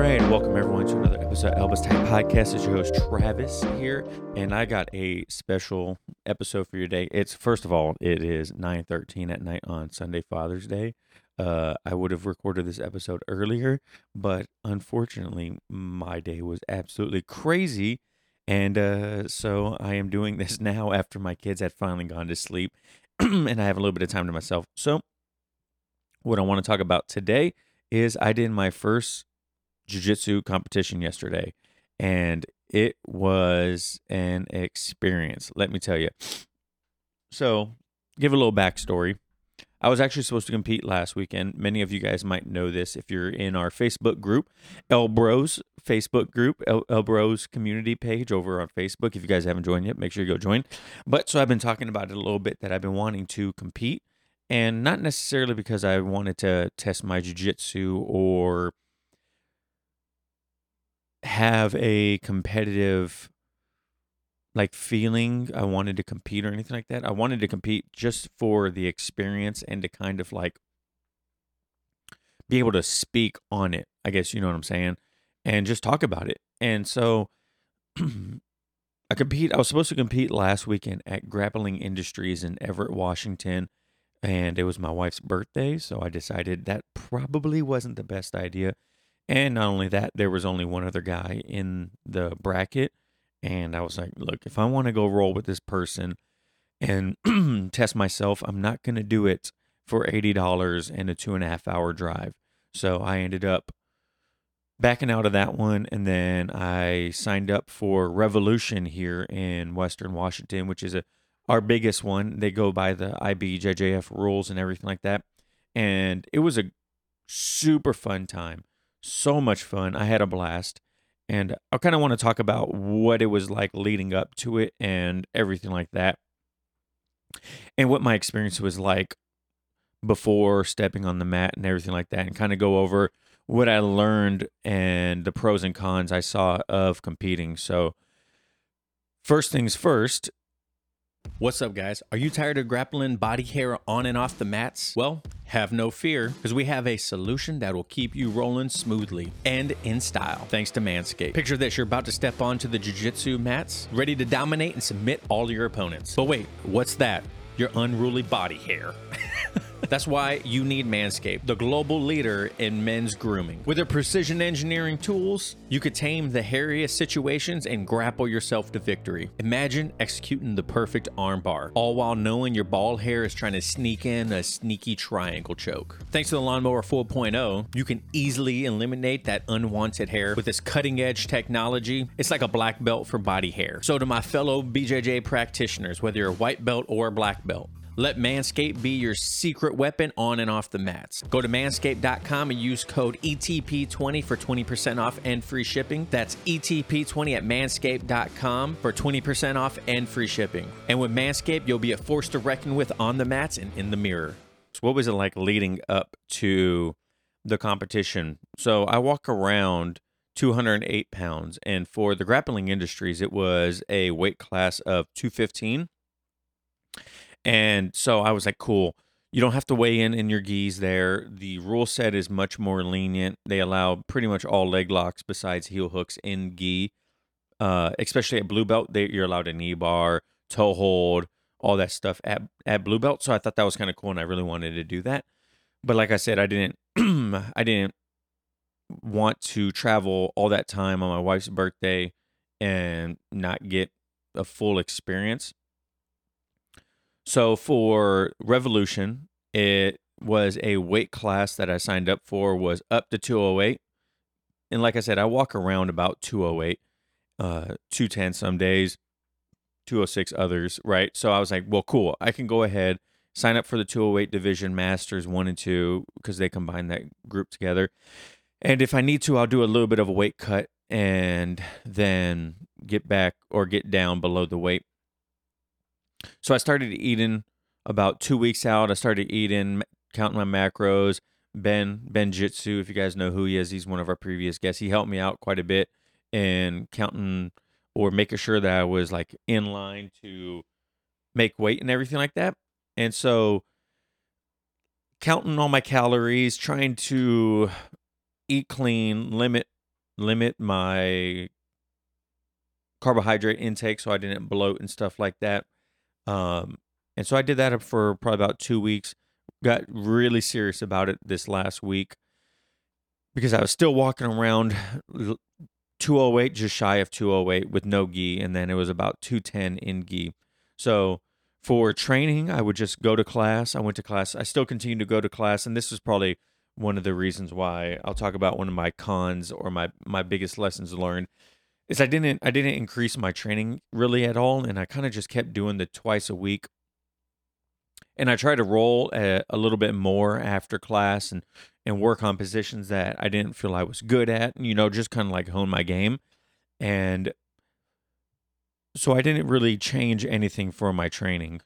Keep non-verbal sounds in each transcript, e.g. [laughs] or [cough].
right, welcome everyone to another episode of Elbows Tight Podcast. It's your host Travis here, and I got a special episode for your day. It's first of all, it is nine thirteen at night on Sunday, Father's Day. Uh, I would have recorded this episode earlier, but unfortunately, my day was absolutely crazy, and uh, so I am doing [laughs] this now after my kids had finally gone to sleep, [clears throat] and I have a little bit of time to myself. So, what I want to talk about today is I did my first jiu-jitsu competition yesterday and it was an experience let me tell you so give a little backstory. I was actually supposed to compete last weekend. Many of you guys might know this if you're in our facebook group el bros facebook group el, el bros community page over on facebook. If you guys haven't joined yet make sure you go join. But so i've been talking about it a little bit that i've been wanting to compete and not necessarily because i wanted to test my jiu-jitsu or have a competitive like feeling I wanted to compete or anything like that. I wanted to compete just for the experience and to kind of like be able to speak on it. I guess you know what I'm saying, and just talk about it. And so [clears throat] I compete. I was supposed to compete last weekend at Grappling Industries in Everett, Washington, and it was my wife's birthday. So I decided that probably wasn't the best idea and not only that, there was only one other guy in the bracket. And I was like, look, if I want to go roll with this person and [clears throat] test myself, I'm not going to do it for $80 and a two and a half hour drive. So I ended up backing out of that one. And then I signed up for Revolution here in Western Washington, which is a, our biggest one. They go by the IBJJF rules and everything like that. And it was a super fun time so much fun. I had a blast. And I kind of want to talk about what it was like leading up to it and everything like that. And what my experience was like before stepping on the mat and everything like that, and kind of go over what I learned and the pros and cons I saw of competing. So, first things first, What's up, guys? Are you tired of grappling body hair on and off the mats? Well, have no fear, because we have a solution that will keep you rolling smoothly and in style, thanks to Manscaped. Picture this you're about to step onto the jiu jitsu mats, ready to dominate and submit all your opponents. But wait, what's that? Your unruly body hair. [laughs] That's why you need Manscaped, the global leader in men's grooming. With their precision engineering tools, you could tame the hairiest situations and grapple yourself to victory. Imagine executing the perfect armbar, all while knowing your ball hair is trying to sneak in a sneaky triangle choke. Thanks to the Lawnmower 4.0, you can easily eliminate that unwanted hair with this cutting edge technology. It's like a black belt for body hair. So, to my fellow BJJ practitioners, whether you're a white belt or a black belt, let Manscaped be your secret weapon on and off the mats. Go to manscaped.com and use code ETP20 for 20% off and free shipping. That's ETP20 at manscaped.com for 20% off and free shipping. And with Manscaped, you'll be a force to reckon with on the mats and in the mirror. So what was it like leading up to the competition? So I walk around 208 pounds, and for the grappling industries, it was a weight class of 215 and so I was like, cool. You don't have to weigh in in your gis there. The rule set is much more lenient. They allow pretty much all leg locks besides heel hooks in gi. Uh, especially at blue belt, they, you're allowed a knee bar, toe hold, all that stuff at at blue belt. So I thought that was kind of cool, and I really wanted to do that. But like I said, I didn't [clears throat] I didn't want to travel all that time on my wife's birthday and not get a full experience. So for Revolution, it was a weight class that I signed up for was up to 208. And like I said, I walk around about 208, uh, 210 some days, 206 others, right? So I was like, well, cool. I can go ahead, sign up for the 208 Division Masters 1 and 2 because they combine that group together. And if I need to, I'll do a little bit of a weight cut and then get back or get down below the weight so I started eating about two weeks out. I started eating, counting my macros. Ben Ben Jitsu, if you guys know who he is, he's one of our previous guests. He helped me out quite a bit in counting or making sure that I was like in line to make weight and everything like that. And so counting all my calories, trying to eat clean, limit limit my carbohydrate intake so I didn't bloat and stuff like that. Um, and so I did that for probably about two weeks. Got really serious about it this last week because I was still walking around 208, just shy of 208 with no gi, and then it was about 210 in gi. So for training, I would just go to class. I went to class. I still continue to go to class, and this is probably one of the reasons why I'll talk about one of my cons or my my biggest lessons learned is I didn't I didn't increase my training really at all, and I kind of just kept doing the twice a week. And I tried to roll a, a, little bit more after class and and work on positions that I didn't feel I was good at, you know, just kind of like hone my game. And so I didn't really change anything for my training.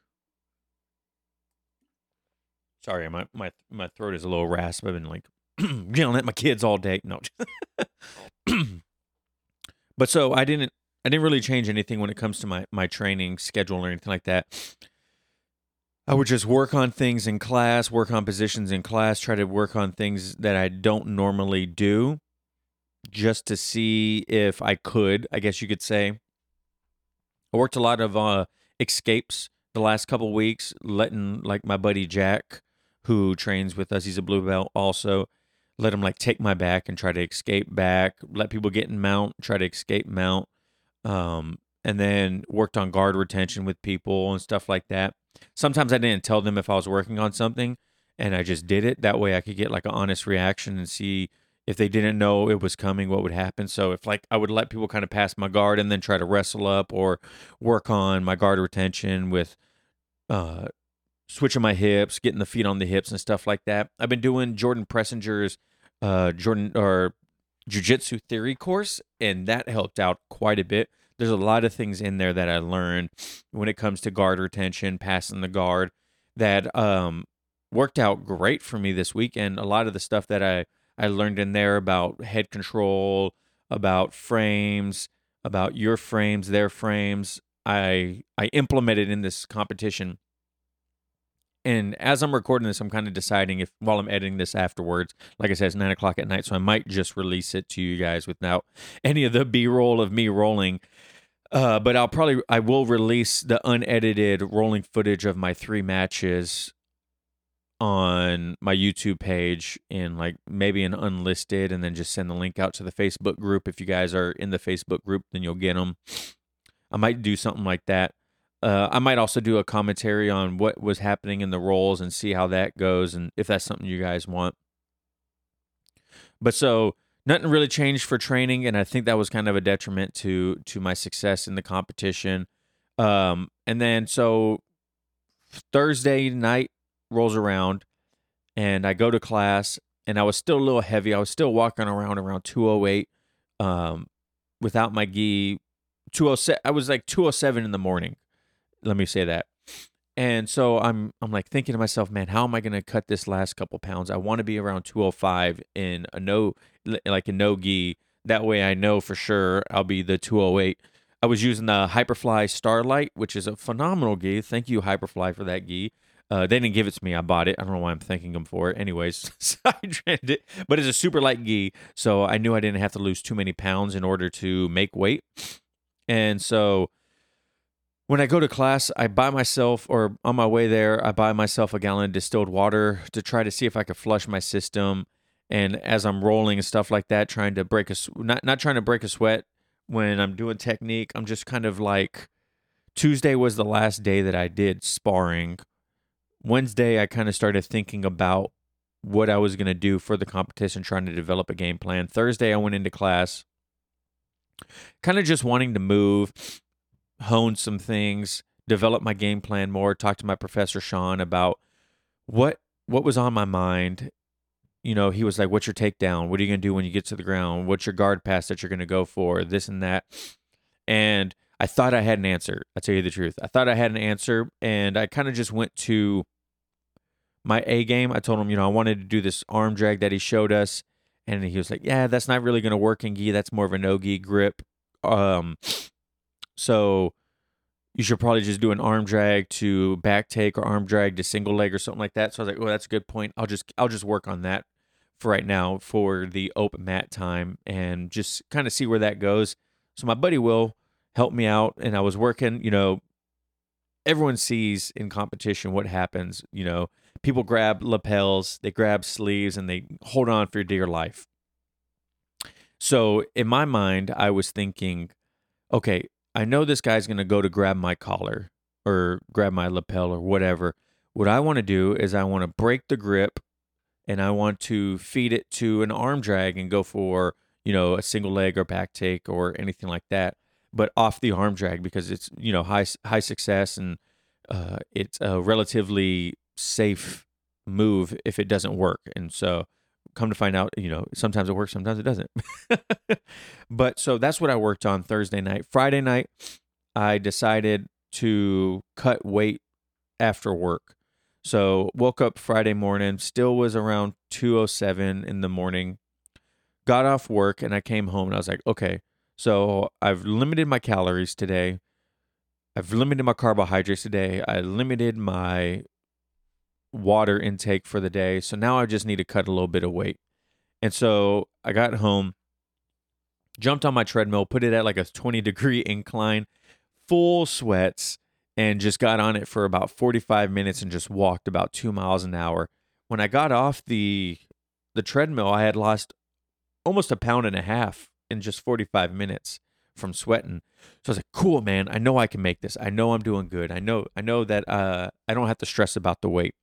Sorry, my my my throat is a little rasp. I've been like [clears throat] yelling at my kids all day. No. [clears throat] But so I didn't I didn't really change anything when it comes to my my training schedule or anything like that. I would just work on things in class, work on positions in class, try to work on things that I don't normally do just to see if I could, I guess you could say. I worked a lot of uh, escapes the last couple weeks, letting like my buddy Jack, who trains with us, he's a blue belt also let them like take my back and try to escape back, let people get in mount, try to escape mount. Um, and then worked on guard retention with people and stuff like that. Sometimes I didn't tell them if I was working on something and I just did it. That way I could get like an honest reaction and see if they didn't know it was coming, what would happen. So if like I would let people kind of pass my guard and then try to wrestle up or work on my guard retention with uh switching my hips, getting the feet on the hips and stuff like that. I've been doing Jordan Preisinger's uh, Jordan or jujitsu theory course, and that helped out quite a bit. There's a lot of things in there that I learned when it comes to guard retention, passing the guard, that um, worked out great for me this weekend. A lot of the stuff that I I learned in there about head control, about frames, about your frames, their frames, I I implemented in this competition and as I'm recording this, I'm kind of deciding if while I'm editing this afterwards, like I said, it's nine o'clock at night, so I might just release it to you guys without any of the B roll of me rolling. Uh, but I'll probably I will release the unedited rolling footage of my three matches on my YouTube page in like maybe an unlisted, and then just send the link out to the Facebook group. If you guys are in the Facebook group, then you'll get them. I might do something like that. Uh, I might also do a commentary on what was happening in the rolls and see how that goes and if that's something you guys want. But so nothing really changed for training, and I think that was kind of a detriment to to my success in the competition. Um, and then so Thursday night rolls around, and I go to class, and I was still a little heavy. I was still walking around around 208 um, without my gi. 207. I was like 207 in the morning let me say that. And so I'm I'm like thinking to myself, man, how am I going to cut this last couple pounds? I want to be around 205 in a no like a no gi. That way I know for sure I'll be the 208. I was using the Hyperfly Starlight, which is a phenomenal gi. Thank you Hyperfly for that gi. Uh, they didn't give it to me. I bought it. I don't know why I'm thanking them for it. Anyways, [laughs] it, but it's a super light gi, so I knew I didn't have to lose too many pounds in order to make weight. And so when I go to class, I buy myself, or on my way there, I buy myself a gallon of distilled water to try to see if I could flush my system. And as I'm rolling and stuff like that, trying to break a not not trying to break a sweat when I'm doing technique, I'm just kind of like Tuesday was the last day that I did sparring. Wednesday, I kind of started thinking about what I was going to do for the competition, trying to develop a game plan. Thursday, I went into class, kind of just wanting to move hone some things, develop my game plan more, talk to my professor Sean about what what was on my mind. You know, he was like, "What's your takedown? What are you gonna do when you get to the ground? What's your guard pass that you're gonna go for? This and that." And I thought I had an answer. I tell you the truth. I thought I had an answer, and I kind of just went to my A game. I told him, you know, I wanted to do this arm drag that he showed us, and he was like, "Yeah, that's not really going to work in gi. That's more of a no gi grip." Um, so you should probably just do an arm drag to back take or arm drag to single leg or something like that. So I was like, oh, that's a good point. I'll just I'll just work on that for right now for the open mat time and just kind of see where that goes. So my buddy Will helped me out, and I was working. You know, everyone sees in competition what happens. You know, people grab lapels, they grab sleeves, and they hold on for dear life. So in my mind, I was thinking, okay, I know this guy's going to go to grab my collar or grab my lapel or whatever. What I want to do is I want to break the grip and I want to feed it to an arm drag and go for, you know, a single leg or back take or anything like that, but off the arm drag because it's, you know, high high success and uh, it's a relatively safe move if it doesn't work. And so come to find out, you know, sometimes it works, sometimes it doesn't. [laughs] but so that's what I worked on Thursday night. Friday night, I decided to cut weight after work. So woke up Friday morning, still was around 207 in the morning. Got off work and I came home and I was like, okay, so I've limited my calories today. I've limited my carbohydrates today. I limited my water intake for the day. So now I just need to cut a little bit of weight. And so I got home, jumped on my treadmill, put it at like a 20 degree [laughs] incline, full sweats, and just got on it for about 45 minutes and just walked about two miles an hour. When I got off the the treadmill, I had lost almost a pound and a half in just 45 minutes from sweating. So I was like, cool, man. I know I can make this. I know I'm doing good. I know, I know that uh, I don't have to stress about the weight.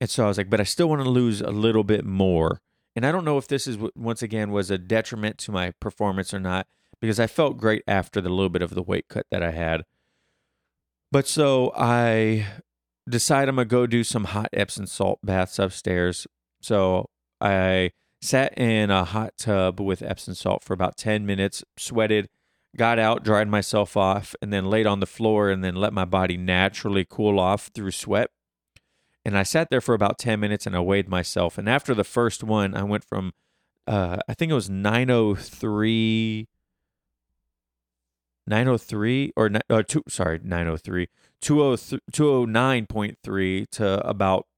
And so I was like, but I still want to lose a little bit more. And I don't know if this is once again was a detriment to my performance or not, because I felt great after the little bit of the weight cut that I had. But so I decide I'm gonna go do some hot Epsom salt baths upstairs. So I sat in a hot tub with Epsom salt for about 10 minutes, sweated, got out, dried myself off, and then laid on the floor and then let my body naturally cool off through sweat. And I sat there for about 10 minutes and I weighed myself. And after the first one, I went from, uh, I think it was 903 903 or, or two, sorry, 903, 209.3 to about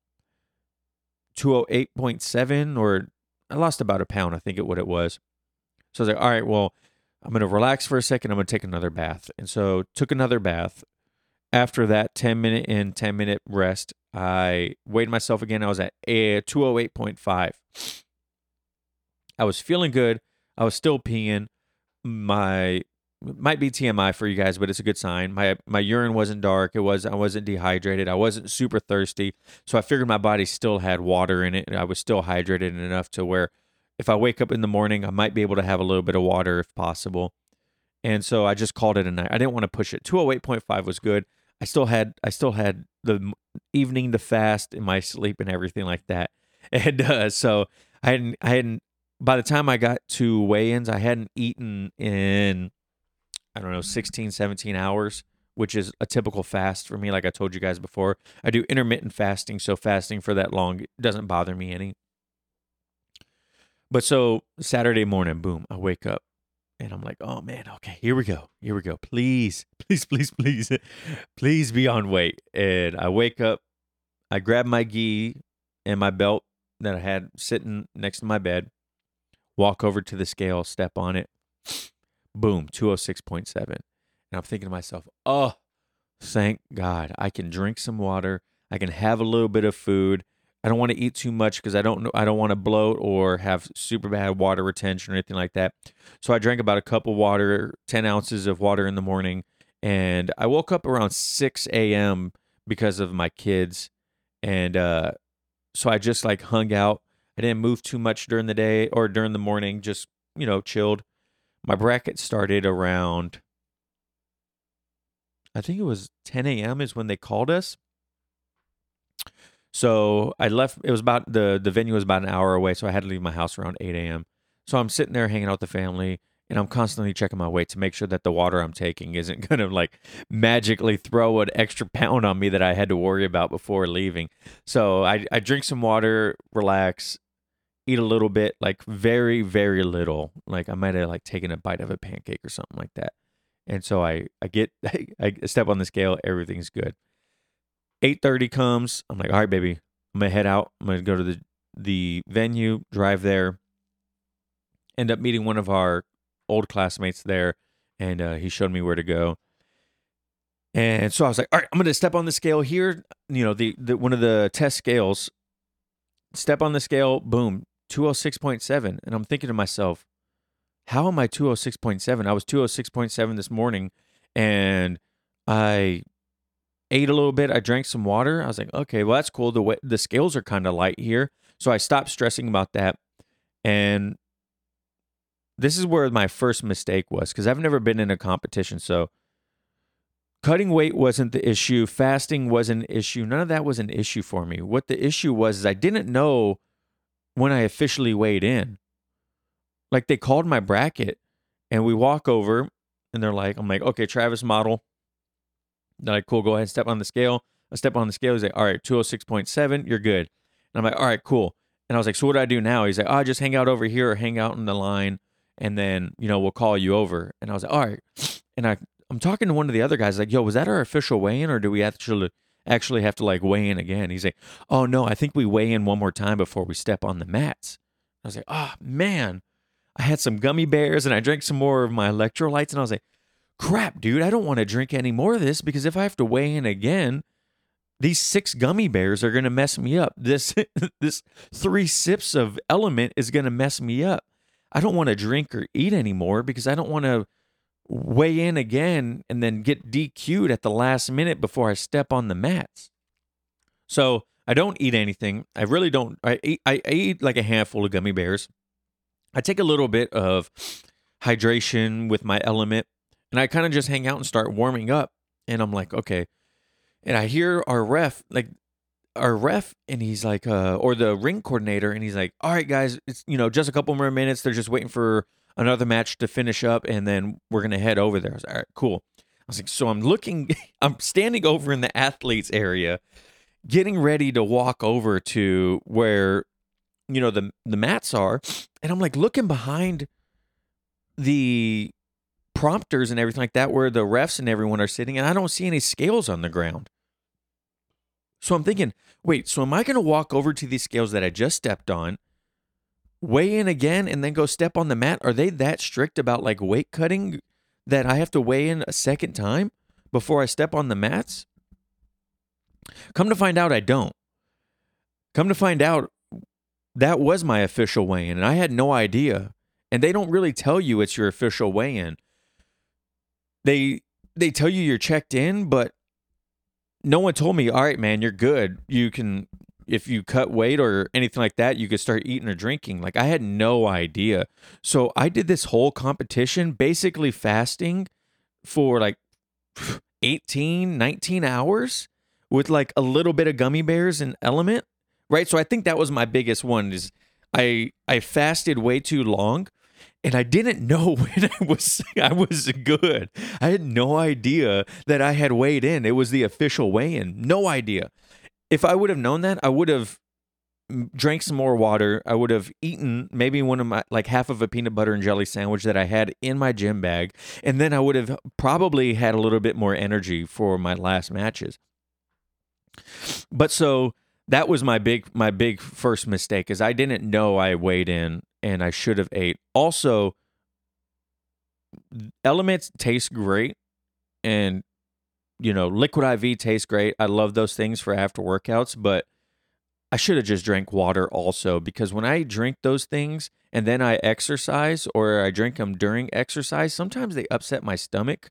208.7 or I lost about a pound, I think it what it was. So I was like, all right, well, I'm gonna relax for a second. I'm gonna take another bath. And so took another bath. After that 10 minute in, 10 minute rest, I weighed myself again. I was at a 208.5. I was feeling good. I was still peeing. My might be TMI for you guys, but it's a good sign. My my urine wasn't dark. It was I wasn't dehydrated. I wasn't super thirsty. So I figured my body still had water in it. I was still hydrated enough to where if I wake up in the morning, I might be able to have a little bit of water if possible. And so I just called it a night. I didn't want to push it. 208.5 was good. I still had I still had the evening to fast in my sleep and everything like that. [laughs] And uh, so I hadn't I hadn't by the time I got to weigh-ins, I hadn't eaten in I don't know, 16, 17 hours, which is a typical fast for me. Like I told you guys before, I do intermittent fasting. So fasting for that long doesn't bother me any. But so Saturday morning, boom, I wake up and I'm like, oh man, okay, here we go. Here we go. Please, [laughs] please, please, please, please be on weight. And I wake up, I grab my gi and my belt that I had sitting next to my bed, walk over to the scale, step on it boom, 206.7. And I'm thinking to myself, oh, thank God. I can drink some water. I can have a little bit of food. I don't want to eat too much because I don't know I don't want to bloat or have super bad water retention or anything like that. So I drank about a cup of water, 10 ounces of water in the morning. And I woke up around 6 a.m. because of my kids. And uh, so I just like hung out. I didn't move too much during the day or during the morning, just, you know, chilled my bracket started around I think it was 10 a.m. is when they called us. So I left. It was about the the venue was about an hour away, so I had to leave my house around 8 a.m. So I'm sitting there hanging out with the family, and I'm constantly checking my weight to make sure that the water I'm taking isn't [laughs] going to like magically throw an extra pound on me that I had to worry about before leaving. So I I drink some water, relax, eat a little bit, like very, very little. Like I might have like taken a bite of a pancake or something like that. And so I, I get, [laughs] I step on the scale, everything's good. 8.30 comes, I'm like, all right, baby, I'm gonna head out. I'm gonna go to the, the venue, drive there, end up meeting one of our old classmates there, and uh, he showed me where to go. And so I was like, all right, I'm to step on the scale here. You know, the, the one of the test scales. Step on the scale, boom, 206.7. And I'm thinking to myself, how am I 206.7? I was 206.7 this morning and I ate a little bit. I drank some water. I was like, okay, well, that's cool. The way, the scales are kind of light here. So I stopped stressing about that. And this is where my first mistake was because I've never been in a competition. So cutting weight wasn't the issue. Fasting wasn't an issue. None of that was an issue for me. What the issue was is I didn't know when I officially weighed in. Like they called my bracket and we walk over and they're like, I'm like, okay, Travis Motl. They're like, cool, go ahead and step on the scale. I step on the scale. He's like, all right, 206.7, you're good. And I'm like, all right, cool. And I was like, so what do I do now? He's like, oh, just hang out over here or hang out in the line and then, you know, we'll call you over. And I was like, all right. And I, I'm talking to one of the other guys, like, yo, was that our official weigh in or do we actually actually have to like weigh in again? He's like, oh no, I think we weigh in one more time before we step on the mats. I was like, oh man. I had some gummy bears and I drank some more of my electrolytes and I was like, crap, dude, I don't want to drink any more of this because if I have to weigh in again, these six gummy bears are going to mess me up. This [laughs] this three sips of element is going to mess me up. I don't want to drink or eat anymore because I don't want to weigh in again and then get DQ'd at the last minute before I step on the mats. So I don't eat anything. I really don't. I eat, I eat like a handful of gummy bears. I take a little bit of hydration with my element and I kind of just hang out and start warming up. And I'm like, okay. And I hear our ref, like our ref, and he's like, uh, or the ring coordinator, and he's like, all right, guys, it's, you know, just a couple more minutes. They're just waiting for another match to finish up, and then we're to head over there. I was like, all right, cool. I was like, so I'm looking, [laughs] I'm standing over in the athletes area, getting ready to walk over to where, you know, the, the mats are. And I'm like looking behind the prompters and everything like that where the refs and everyone are sitting and I don't see any scales on the ground. So I'm thinking, wait, so am I going to walk over to these scales that I just stepped on, weigh in again, and then go step on the mat? Are they that strict about like weight cutting that I have to weigh in a second time before I step on the mats? Come to find out, I don't. Come to find out, that was my official weigh in, and I had no idea. And they don't really tell you it's your official weigh in. They they tell you you're checked in, but no one told me, all right, man, you're good. You can, if you cut weight or anything like that, you could start eating or drinking. Like, I had no idea. So I did this whole competition basically fasting for like [sighs] 18, 19 hours with like a little bit of gummy bears and element. Right. So I think that was my biggest one is I I fasted way too long and I didn't know [laughs] when I was I was good. I had no idea that I had weighed in. It was the official weigh-in. No idea. If I would have known that, I would have drank some more water. I would have eaten maybe one of my like half of a peanut butter and jelly sandwich that I had in my gym bag, and then I would have probably had a little bit more energy for my last matches. But so that was my big my big first mistake is I didn't know I weighed in and I should have ate. Also, elements taste great and you know, liquid IV tastes great. I love those things for after workouts, but I should have just drank water also because when I drink those things and then I exercise or I drink them during exercise, sometimes they upset my stomach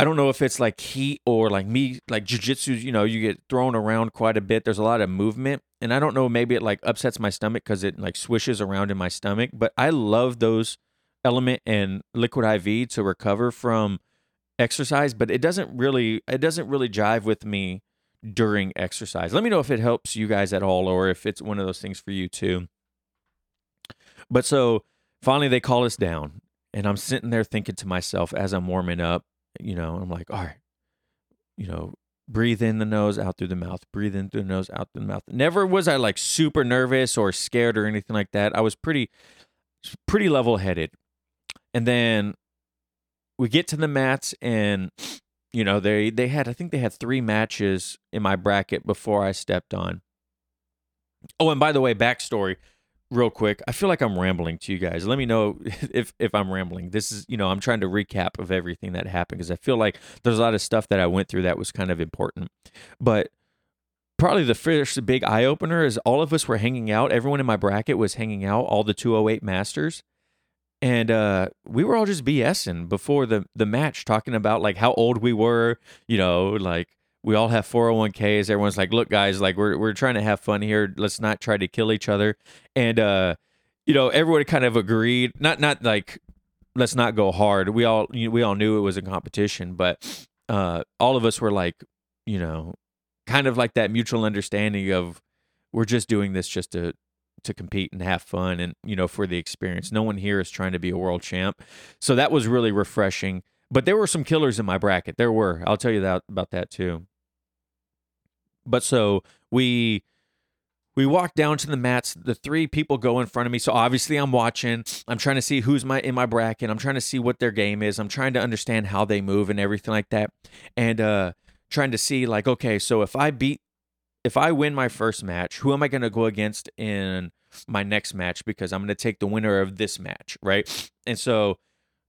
I don't know if it's like heat or like me, like jujitsu, you know, you get thrown around quite a bit. There's a lot of movement. And I don't know, maybe it like upsets my stomach because it like swishes around in my stomach. But I love those element and liquid IV to recover from exercise, but it doesn't really it doesn't really jive with me during exercise. Let me know if it helps you guys at all or if it's one of those things for you too. But so finally they call us down and I'm sitting there thinking to myself as I'm warming up, you know, I'm like, all right, you know, breathe in the nose, out through the mouth, breathe in through the nose, out through the mouth. Never was I like super nervous or scared or anything like that. I was pretty, pretty level headed. And then we get to the mats and, you know, they, they had, I think they had three matches in my bracket before I stepped on. Oh, and by the way, backstory, real quick. I feel like I'm rambling to you guys. Let me know [laughs] if if I'm rambling. This is, you know, I'm trying to recap of everything that happened because I feel like there's a lot of stuff that I went through that was kind of important. But probably the first big eye opener is all of us were hanging out. Everyone in my bracket was hanging out, all the 208 masters. And uh, we were all just BSing before the the match, talking about like how old we were, you know, like we all have 401ks. Everyone's like, look, guys, like we're we're trying to have fun here. Let's not try to kill each other. And uh, you know, everyone kind of agreed. Not not like let's not go hard. We all you know, we all knew it was a competition, but uh, all of us were like, you know, kind of like that mutual understanding of we're just doing this just to to compete and have fun and you know for the experience. No one here is trying to be a world champ. So that was really refreshing. But there were some killers in my bracket. There were. I'll tell you that about that too. But so we we walk down to the mats. The three people go in front of me. So obviously I'm watching. I'm trying to see who's my in my bracket. I'm trying to see what their game is. I'm trying to understand how they move and everything like that. And uh trying to see like, okay, so if I beat if I win my first match, who am I going to go against in my next match because I'm going to take the winner of this match, right? And so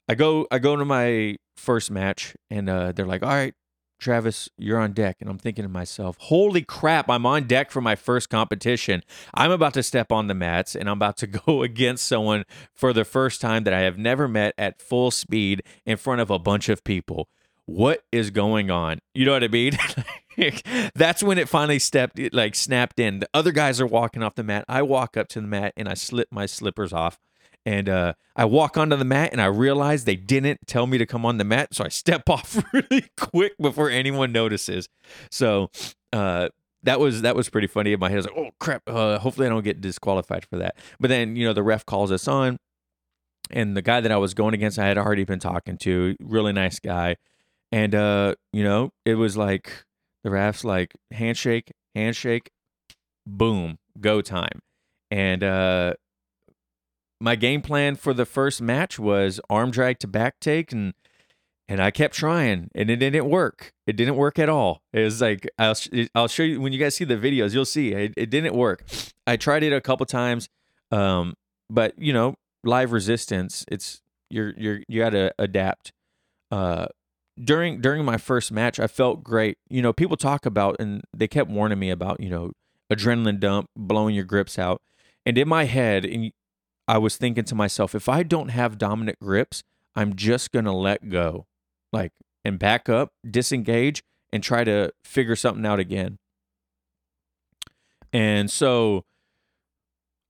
I go I go to my first match and uh, they're like, "All right, Travis, you're on deck." And I'm thinking to myself, "Holy crap, I'm on deck for my first competition. I'm about to step on the mats and I'm about to [laughs] go against someone for the first time that I have never met at full speed in front of a bunch of people." What is going on? You know what I mean? [laughs] That's when it finally stepped, it like snapped in. The other guys are walking off the mat. I walk up to the mat and I slip my slippers off. And uh, I walk onto the mat and I realize they didn't tell me to come on the mat. So I step [laughs] off really quick before anyone notices. So uh, that was that was pretty funny in my head. I was like, oh crap, uh, hopefully I don't get disqualified for that. But then, you know, the ref calls us on. And the guy that I was going against, I had already been talking to, really nice guy. And uh, you know, it was like the refs like handshake, handshake, boom, go time. And uh my game plan for the first match was arm drag to back take and and I kept trying and it didn't work. It didn't work at all. It was like I'll I'll show you when you guys see the videos, you'll see it, it didn't work. I tried it a couple times um but you know, live resistance, it's you're you're you got to adapt. Uh during during my first match, I felt great. You know, people talk about and they kept warning me about, you know, adrenaline dump, blowing your grips out. And in my head, and I was thinking to myself, if I don't have dominant grips, I'm just going to let go. Like and back up, disengage and try to figure something out again. And so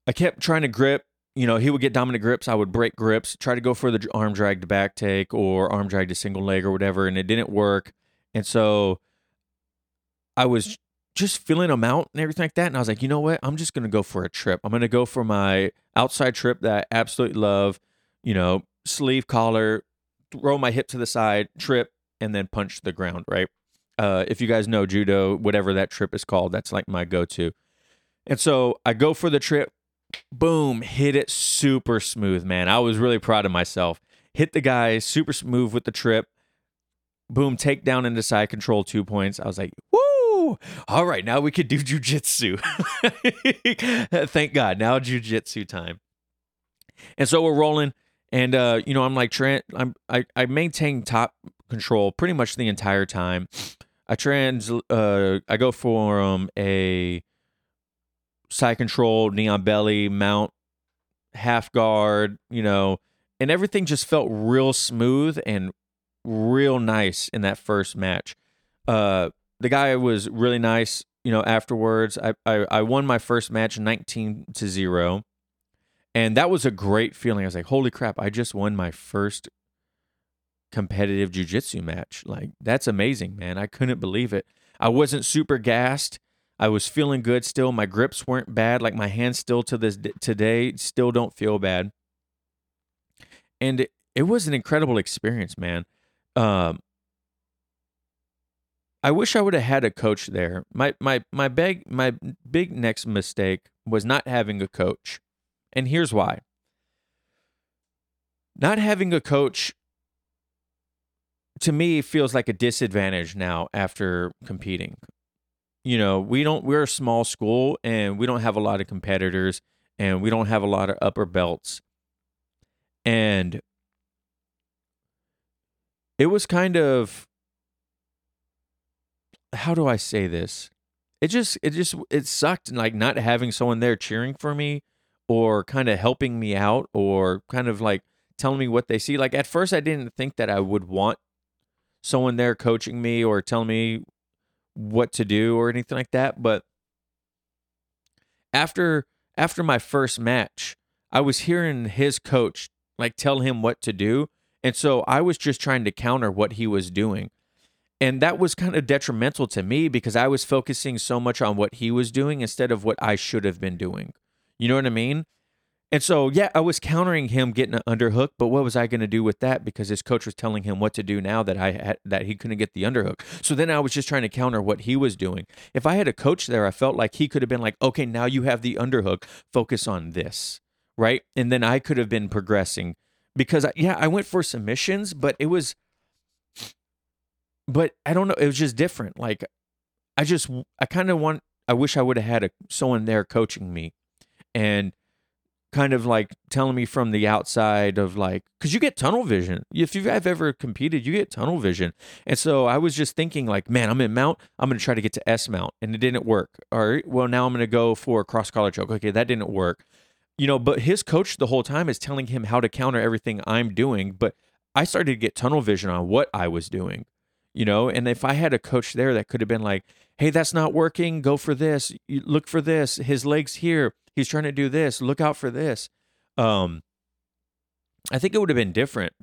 I kept trying to grip you know, he would get dominant grips. I would break grips, try to go for the arm drag to back take or arm drag to single leg or whatever, and it didn't work. And so I was just filling them out and everything like that. And I was like, you know what? I'm just going to go for a trip. I'm going to go for my outside trip that I absolutely love, you know, sleeve collar, throw my hip to the side, trip, and then punch the ground, right? Uh, if you guys know judo, whatever that trip is called, that's like my go to. And so I go for the trip, boom, hit it super smooth, man. I was really proud of myself. Hit the guy super smooth with the trip. Boom, take down into side control two points. I was like, woo! All right, now we could do jujitsu. [laughs] Thank God. Now jujitsu time. And so we're rolling. And uh, you know, I'm like Trent, I'm I, I maintain top control pretty much the entire time. I trans uh I go for um a side control, knee on belly, mount, half guard, you know, and everything just felt real smooth and real nice in that first match. Uh, the guy was really nice, you know, afterwards. I, I, I won my first match 19 to 0. And that was a great feeling. I was like, holy crap, I just won my first competitive jujitsu match. Like, that's amazing, man. I couldn't believe it. I wasn't super gassed. I was feeling good still. My grips weren't bad. Like my hands still to this today still don't feel bad. And it, it was an incredible experience, man. Um, I wish I would have had a coach there. My my my big my big next mistake was not having a coach. And here's why. Not having a coach to me feels like a disadvantage now after competing you know, we don't we're a small school and we don't have a lot of competitors and we don't have a lot of upper belts. And it was kind of how do I say this? It just it just it sucked like not having someone there cheering for me or kind of helping me out or kind of like telling me what they see. Like at first I didn't think that I would want someone there coaching me or telling me what to do or anything like that, but after after my first match, I was hearing his coach like tell him what to do, and so I was just trying to counter what he was doing. And that was kind of detrimental to me because I was focusing so much on what he was doing instead of what I should have been doing. You know what I mean? And so, yeah, I was countering him getting an underhook, but what was I going to do with that? Because his coach was telling him what to do now that I had that he couldn't get the underhook. So then I was just trying to counter what he was doing. If I had a coach there, I felt like he could have been like, "Okay, now you have the underhook. Focus on this." Right? And then I could have been progressing because yeah, I went for submissions, but it was but I don't know, it was just different. Like I just I kind of want I wish I would have had a someone there coaching me and kind of like telling me from the outside of like because you get tunnel vision. If you've ever competed you get tunnel vision. And so i was just thinking like man i'm in mount i'm going to try to get to s mount and it didn't work. All right well now i'm going to go for a cross collar choke. Okay that didn't work. You know but his coach the whole time is telling him how to counter everything i'm doing but i started to get tunnel vision on what i was doing you know and if i had a coach there that could have been like hey that's not working go for this look for this his legs here he's trying to do this look out for this um i think it would have been different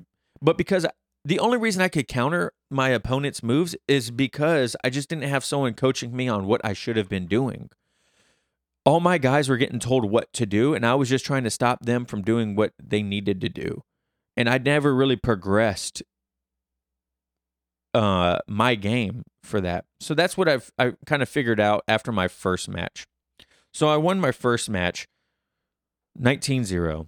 but because the only reason i could counter my opponent's moves is because i just didn't have someone coaching me on what i should have been doing. All my guys were getting told what to do and i was just trying to stop them from doing what they needed to do and i never really progressed uh my game for that. So that's what I've I kind of figured out after my first match. So I won my first match 19-0.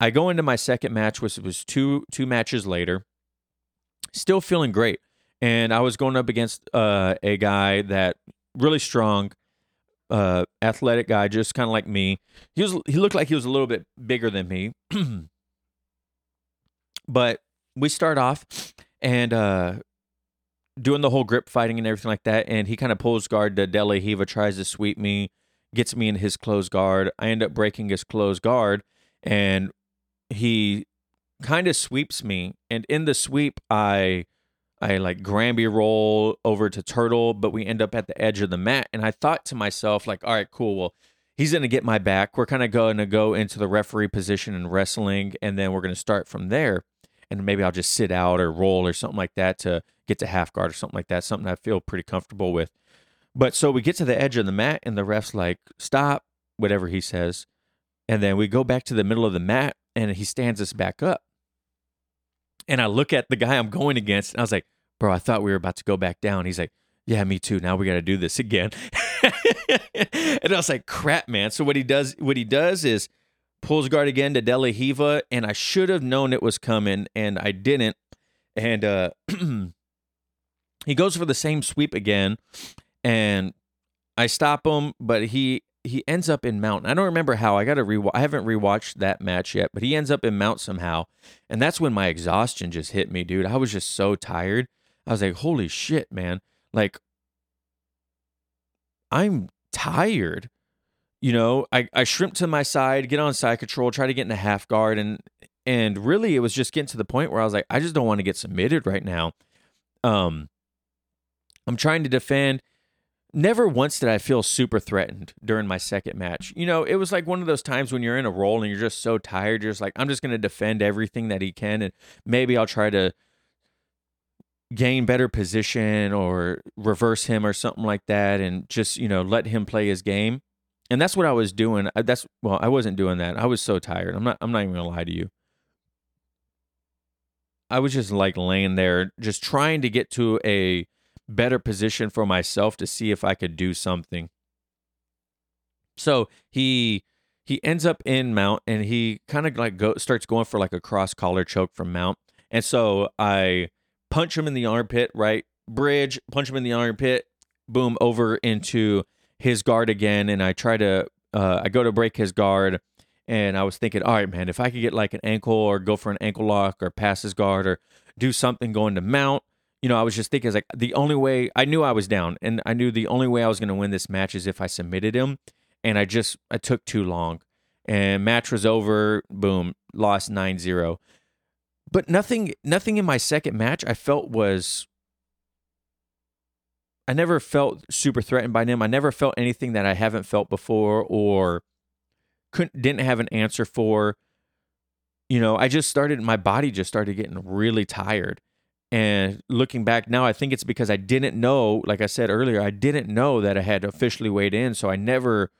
I go into my second match which was two two matches later. Still feeling great. And I was going up against uh, a guy that really strong uh, athletic guy just kind of like me. He was he looked like he was a little bit bigger than me. [clears throat] but we start off and uh, doing the whole grip fighting and everything like that. And he kind of pulls guard to De La Riva, tries to sweep me, gets me in his closed guard. I end up breaking his closed guard, and he kind of sweeps me. And in the sweep, I I like Granby roll over to Turtle, but we end up at the edge of the mat. And I thought to myself, like, all right, cool. Well, he's going to get my back. We're kind of going to go into the referee position and wrestling, and then we're going to start from there and maybe I'll just sit out or roll or something like that to get to half guard or something like that, something I feel pretty comfortable with. But so we get to the edge of the mat and the ref's like, stop, whatever he says. And then we go back to the middle of the mat and he stands us back up. And I look at the guy I'm going against and I was like, bro, I thought we were about to go back down. He's like, yeah, me too. Now we got to do this again. [laughs] and I was like, crap, man. So what he does, what he does is pulls guard again to De La and I should have known it was coming, and I didn't. And uh, [clears throat] he goes for the same sweep again, and I stop him, but he he ends up in mount. I don't remember how. I got to re. I haven't rewatched that match yet, but he ends up in mount somehow, and that's when my exhaustion just hit me, dude. I was just so tired. I was like, "Holy shit, man!" Like, I'm tired you know, I, I shrimp to my side, get on side control, try to get in a half guard, and and really it was just getting to the point where I was like, I just don't want to get submitted right now. Um, I'm trying to defend. Never once did I feel super threatened during my second match. You know, it was like one of those times when you're in a role and you're just so tired, you're just like, I'm just going to defend everything that he can, and maybe I'll try to gain better position or reverse him or something like that, and just you know let him play his game and that's what I was doing. Uh, that's well, I wasn't doing that. I was so tired. I'm not. I'm not even gonna lie to you. I was just like laying there, just trying to get to a better position for myself to see if I could do something. So he he ends up in mount and he kind of like go starts going for like a cross collar choke from mount. And so I punch him in the armpit, right? Bridge, punch him in the armpit, boom over into his guard again, and I try to uh, I go to break his guard, and I was thinking, all right, man, if I could get like an ankle or go for an ankle lock or pass his guard or do something going to mount, you know, I was just thinking, like the only way I knew I was down, and I knew the only way I was going to win this match is if I submitted him, and I just I took too long, and match was over. Boom, lost 9-0. But nothing, nothing in my second match I felt was I never felt super threatened by them. I never felt anything that I haven't felt before or couldn't didn't have an answer for. You know, I just started my body just started getting really tired. And looking back now, I think it's because I didn't know, like I said earlier, I didn't know that I had officially weighed in, so I never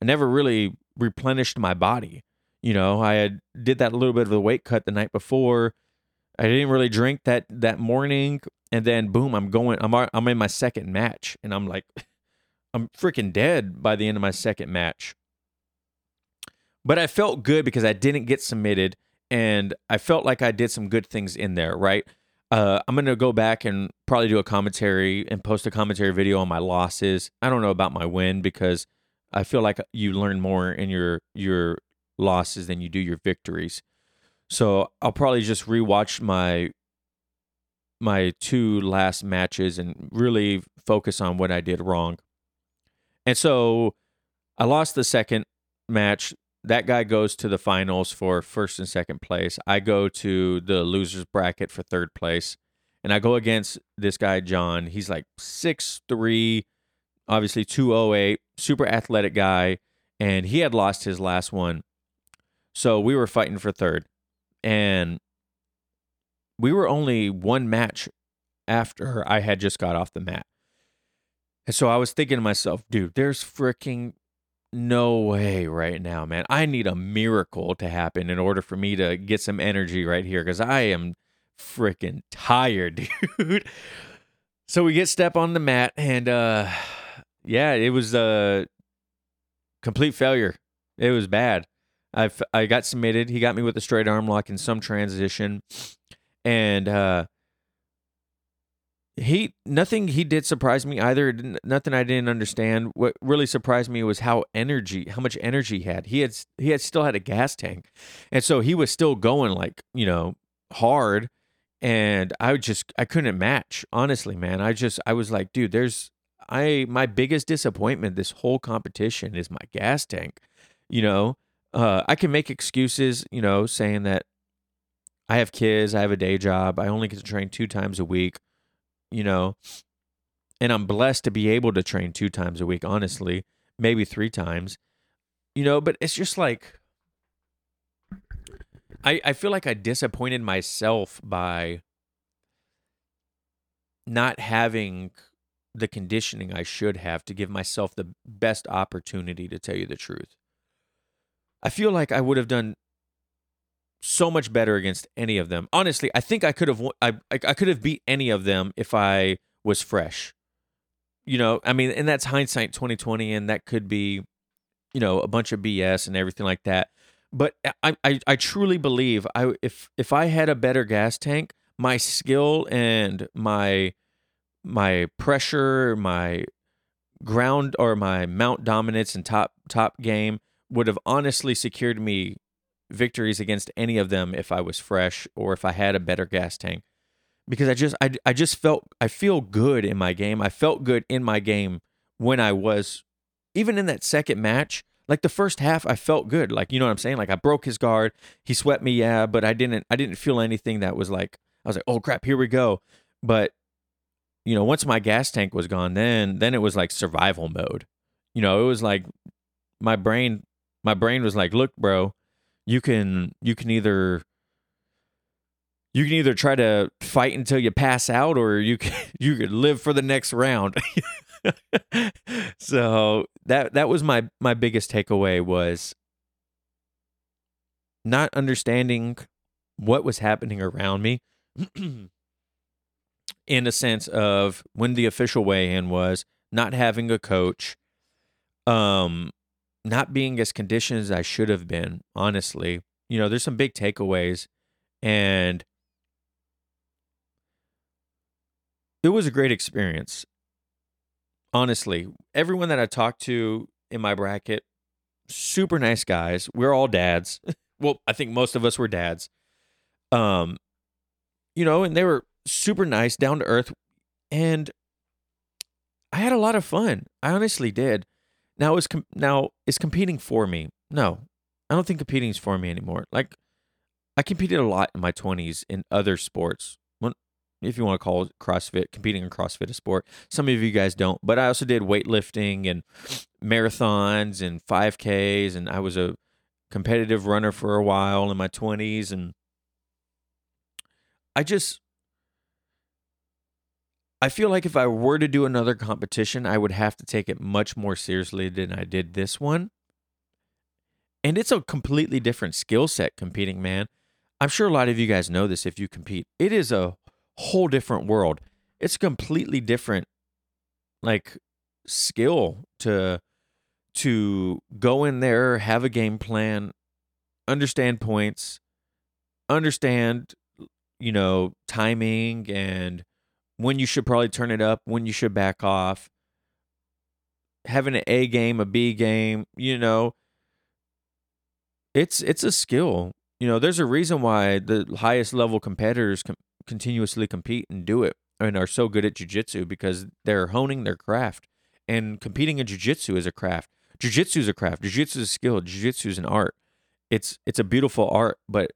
I never really replenished my body. You know, I had did that little bit of the weight cut the night before. I didn't really drink that that morning and then boom, I'm going. I'm I'm in my second match, and I'm like, [laughs] I'm freaking dead by the end of my second match. But I felt good because I didn't get submitted, and I felt like I did some good things in there. Right. Uh, I'm gonna go back and probably do a commentary and post a commentary video on my losses. I don't know about my win because I feel like you learn more in your your losses than you do your victories. So I'll probably just rewatch my my two last matches and really focus on what I did wrong. And so I lost the second match. That guy goes to the finals for first and second place. I go to the losers bracket for third place. And I go against this guy, John. He's like six three, obviously 208, super athletic guy. And he had lost his last one. So we were fighting for third. And we were only one match after I had just got off the mat. And so I was thinking to myself, dude, there's freaking no way right now, man. I need a miracle to happen in order for me to get some energy right here because I am freaking tired, [laughs] dude. so we get step on the mat and uh yeah, it was a complete failure. It was bad. I I got submitted. He got me with a straight arm lock in some transition. And uh he nothing he did surprise me either. Nothing i didn't understand. What really surprised me was how energy how much energy he had. He had he had still had a gas tank. And so he was still going like you know hard. And i just i couldn't match honestly man. I just i was like dude there's i my biggest disappointment this whole competition is my gas tank you know uh i can make excuses you know saying that I have kids, I have a day job, I only get to train two times a week, you know, and I'm blessed to be able to train two times a week, honestly, maybe three times, you know, but it's just like, I, I feel like I disappointed myself by not having the conditioning I should have to give myself the best opportunity to tell you the truth. I feel like I would have done so much better against any of them. Honestly, I think I could have I I could have beat any of them if I was fresh. You know, I mean, and that's hindsight 2020 and that could be you know, a bunch of BS and everything like that. But I I, I truly believe I if if I had a better gas tank, my skill and my my pressure, my ground or my mount dominance and top top game would have honestly secured me victories against any of them if I was fresh or if I had a better gas tank. Because I just I, I just felt I feel good in my game. I felt good in my game when I was even in that second match. Like the first half I felt good. Like you know what I'm saying? Like I broke his guard. He swept me, yeah, but I didn't I didn't feel anything that was like I was like, "Oh crap, here we go." But you know, once my gas tank was gone, then then it was like survival mode. You know, it was like my brain my brain was like, "Look, bro, you can you can either you can either try to fight until you pass out or you can [laughs] you could live for the next round. [laughs] So that that was my my biggest takeaway was not understanding what was happening around me [clears throat] in a sense of when the official weigh-in was not having a coach um not being as conditioned as I should have been, honestly. You know, there's some big takeaways and it was a great experience. honestly, everyone that I talked to in my bracket, super nice guys. We're all dads. [laughs] well, I think most of us were dads. Um, you know, and they were super nice, down to earth, and I had a lot of fun. I honestly did. Now is com- now is competing for me? No, I don't think competing is for me anymore. Like I competed a lot in my twenties in other sports. If you want to call CrossFit competing in CrossFit a sport, some of you guys don't. But I also did weightlifting and marathons and 5Ks, and I was a competitive runner for a while in my twenties, and I just I feel like if I were to do another competition, I would have to take it much more seriously than I did this one. And it's a completely different skill set competing, man. I'm sure a lot of you guys know this if you compete. It is a whole different world. It's a completely different like skill to to go in there, have a game plan, understand points, understand you know, timing and when you should probably turn it up, when you should back off. Having an A game, a B game, you know, it's it's a skill. You know, there's a reason why the highest level competitors com- continuously compete and do it and are so good at jujitsu because they're honing their craft. And competing in jujitsu is a craft. Jujitsu is a craft. Jujitsu is a skill. Jujitsu is an art. It's it's a beautiful art, but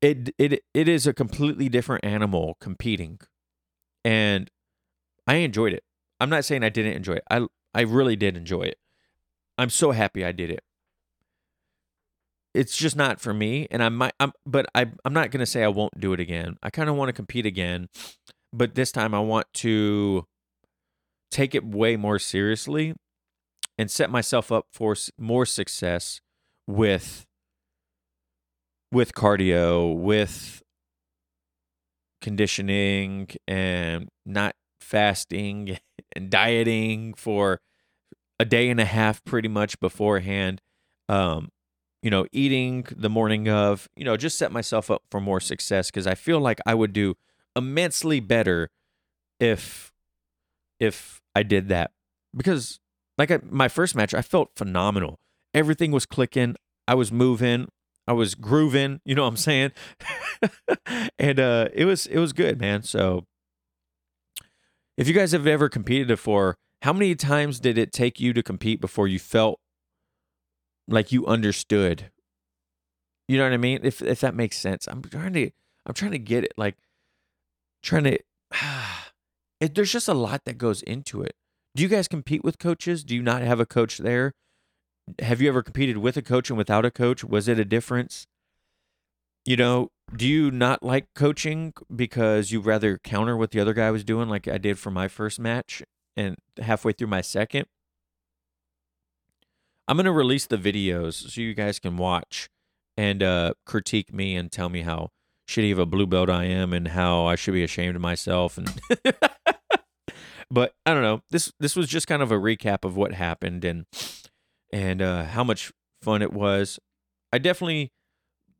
it it it is a completely different animal competing. And i enjoyed it. I'm not saying i didn't enjoy it. I i really did enjoy it. I'm so happy i did it. It's just not for me and i might i'm but i i'm not going to say i won't do it again. I kind of want to compete again but this time i want to take it way more seriously and set myself up for more success with with cardio, with conditioning and not fasting [laughs] and dieting for a day and a half pretty much beforehand. Um, you know, eating the morning of, you know, just set myself up for more success because I feel like I would do immensely better if if I did that. Because like I, my first match, I felt phenomenal. Everything was clicking. I was moving. I was grooving, you know what I'm saying? [laughs] and uh it was it was good, man. So if you guys have ever competed before, how many times did it take you to compete before you felt like you understood? You know what I mean? If if that makes sense. I'm trying to I'm trying to get it like trying to [sighs] it, there's just a lot that goes into it. Do you guys compete with coaches? Do you not have a coach there? Have you ever competed with a coach and without a coach? Was it a difference? You know, do you not like coaching because you rather counter what the other guy was doing, like I did for my first match and halfway through my second? I'm going to release the videos so you guys can watch and uh, critique me and tell me how shitty of a blue belt I am and how I should be ashamed of myself. And [laughs] but I don't know. This this was just kind of a recap of what happened and and uh, how much fun it was. I definitely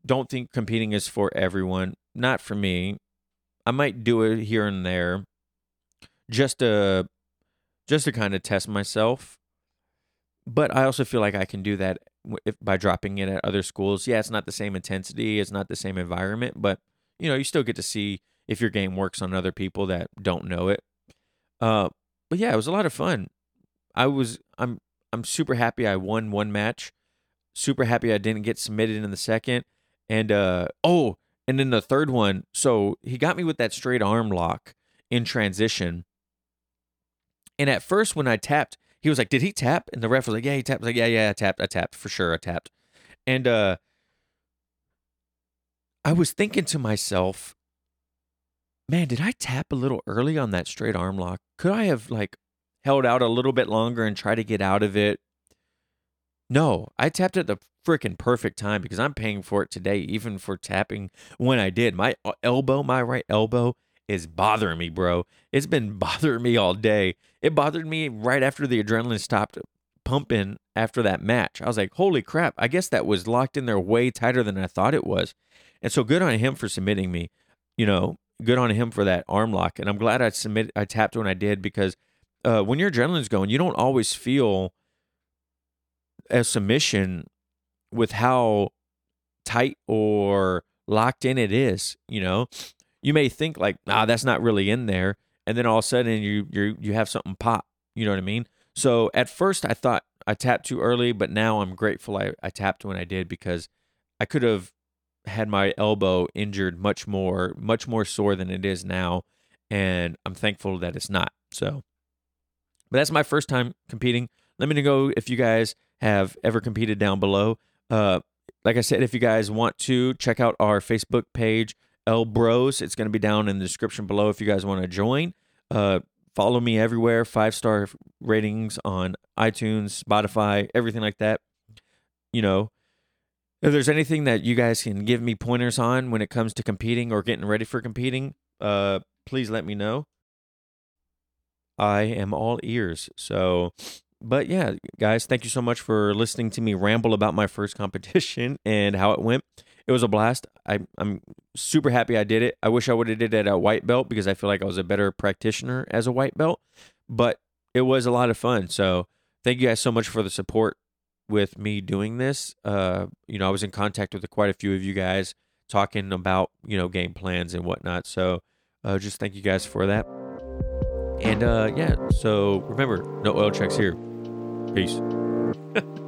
don't think competing is for everyone. Not for me. I might do it here and there, just to just to kind of test myself. But I also feel like I can do that if, by dropping it at other schools. Yeah, it's not the same intensity, it's not the same environment, but you know, you still get to see if your game works on other people that don't know it. Uh, but yeah, it was a lot of fun. I was I'm I'm super happy I won one match. Super happy I didn't get submitted in the second. And uh oh, and then the third one. So he got me with that straight arm lock in transition. And at first when I tapped, he was like, "Did he tap?" And the ref was like, "Yeah, he tapped." Like, "Yeah, yeah, I tapped. I tapped for sure. I tapped." And uh I was thinking to myself, "Man, did I tap a little early on that straight arm lock? Could I have like held out a little bit longer and try to get out of it. No, I tapped at the freaking perfect time because I'm paying for it today, even for tapping when I did. My uh, elbow, my right elbow, is bothering me, bro. It's been [laughs] bothering me all day. It bothered me right after the adrenaline stopped pumping after that match. I was like, holy crap, I guess that was locked in there way tighter than I thought it was. And so good on him for submitting me. You know, good on him for that arm lock. And I'm glad I submitted, I tapped when I did because uh, when your adrenaline's going, you don't always feel a submission with how tight or locked in it is. You know, you may think like, ah, that's not really in there, and then all of a sudden you you you have something pop. You know what I mean? So at first I thought I tapped too early, but now I'm grateful I, I tapped when I did because I could have had my elbow injured much more, much more sore than it is now. And I'm thankful that it's not. So, but that's my first time competing. Let me know if you guys have ever competed down below. Uh, like I said, if you guys want to check out our Facebook page, Elbros, it's going to be down in the description below if you guys want to join. Uh, follow me everywhere, five star ratings on iTunes, Spotify, everything like that. You know, if there's anything that you guys can give me pointers on when it comes to competing or getting ready for competing, uh, please let me know. I am all ears. So, but yeah, guys, thank you so much for listening to me ramble about my first competition [laughs] and how it went. It was a blast. I, I'm super happy I did it. I wish I would have did it at a white belt because I feel like I was a better practitioner as a white belt, but it was a lot of fun. So thank you guys so much for the support with me doing this. Uh, you know, I was in contact with quite a few of you guys talking about, you know, game plans and whatnot. So uh, just thank you guys for that. And uh, yeah, so remember, no oil checks here. Peace. [laughs]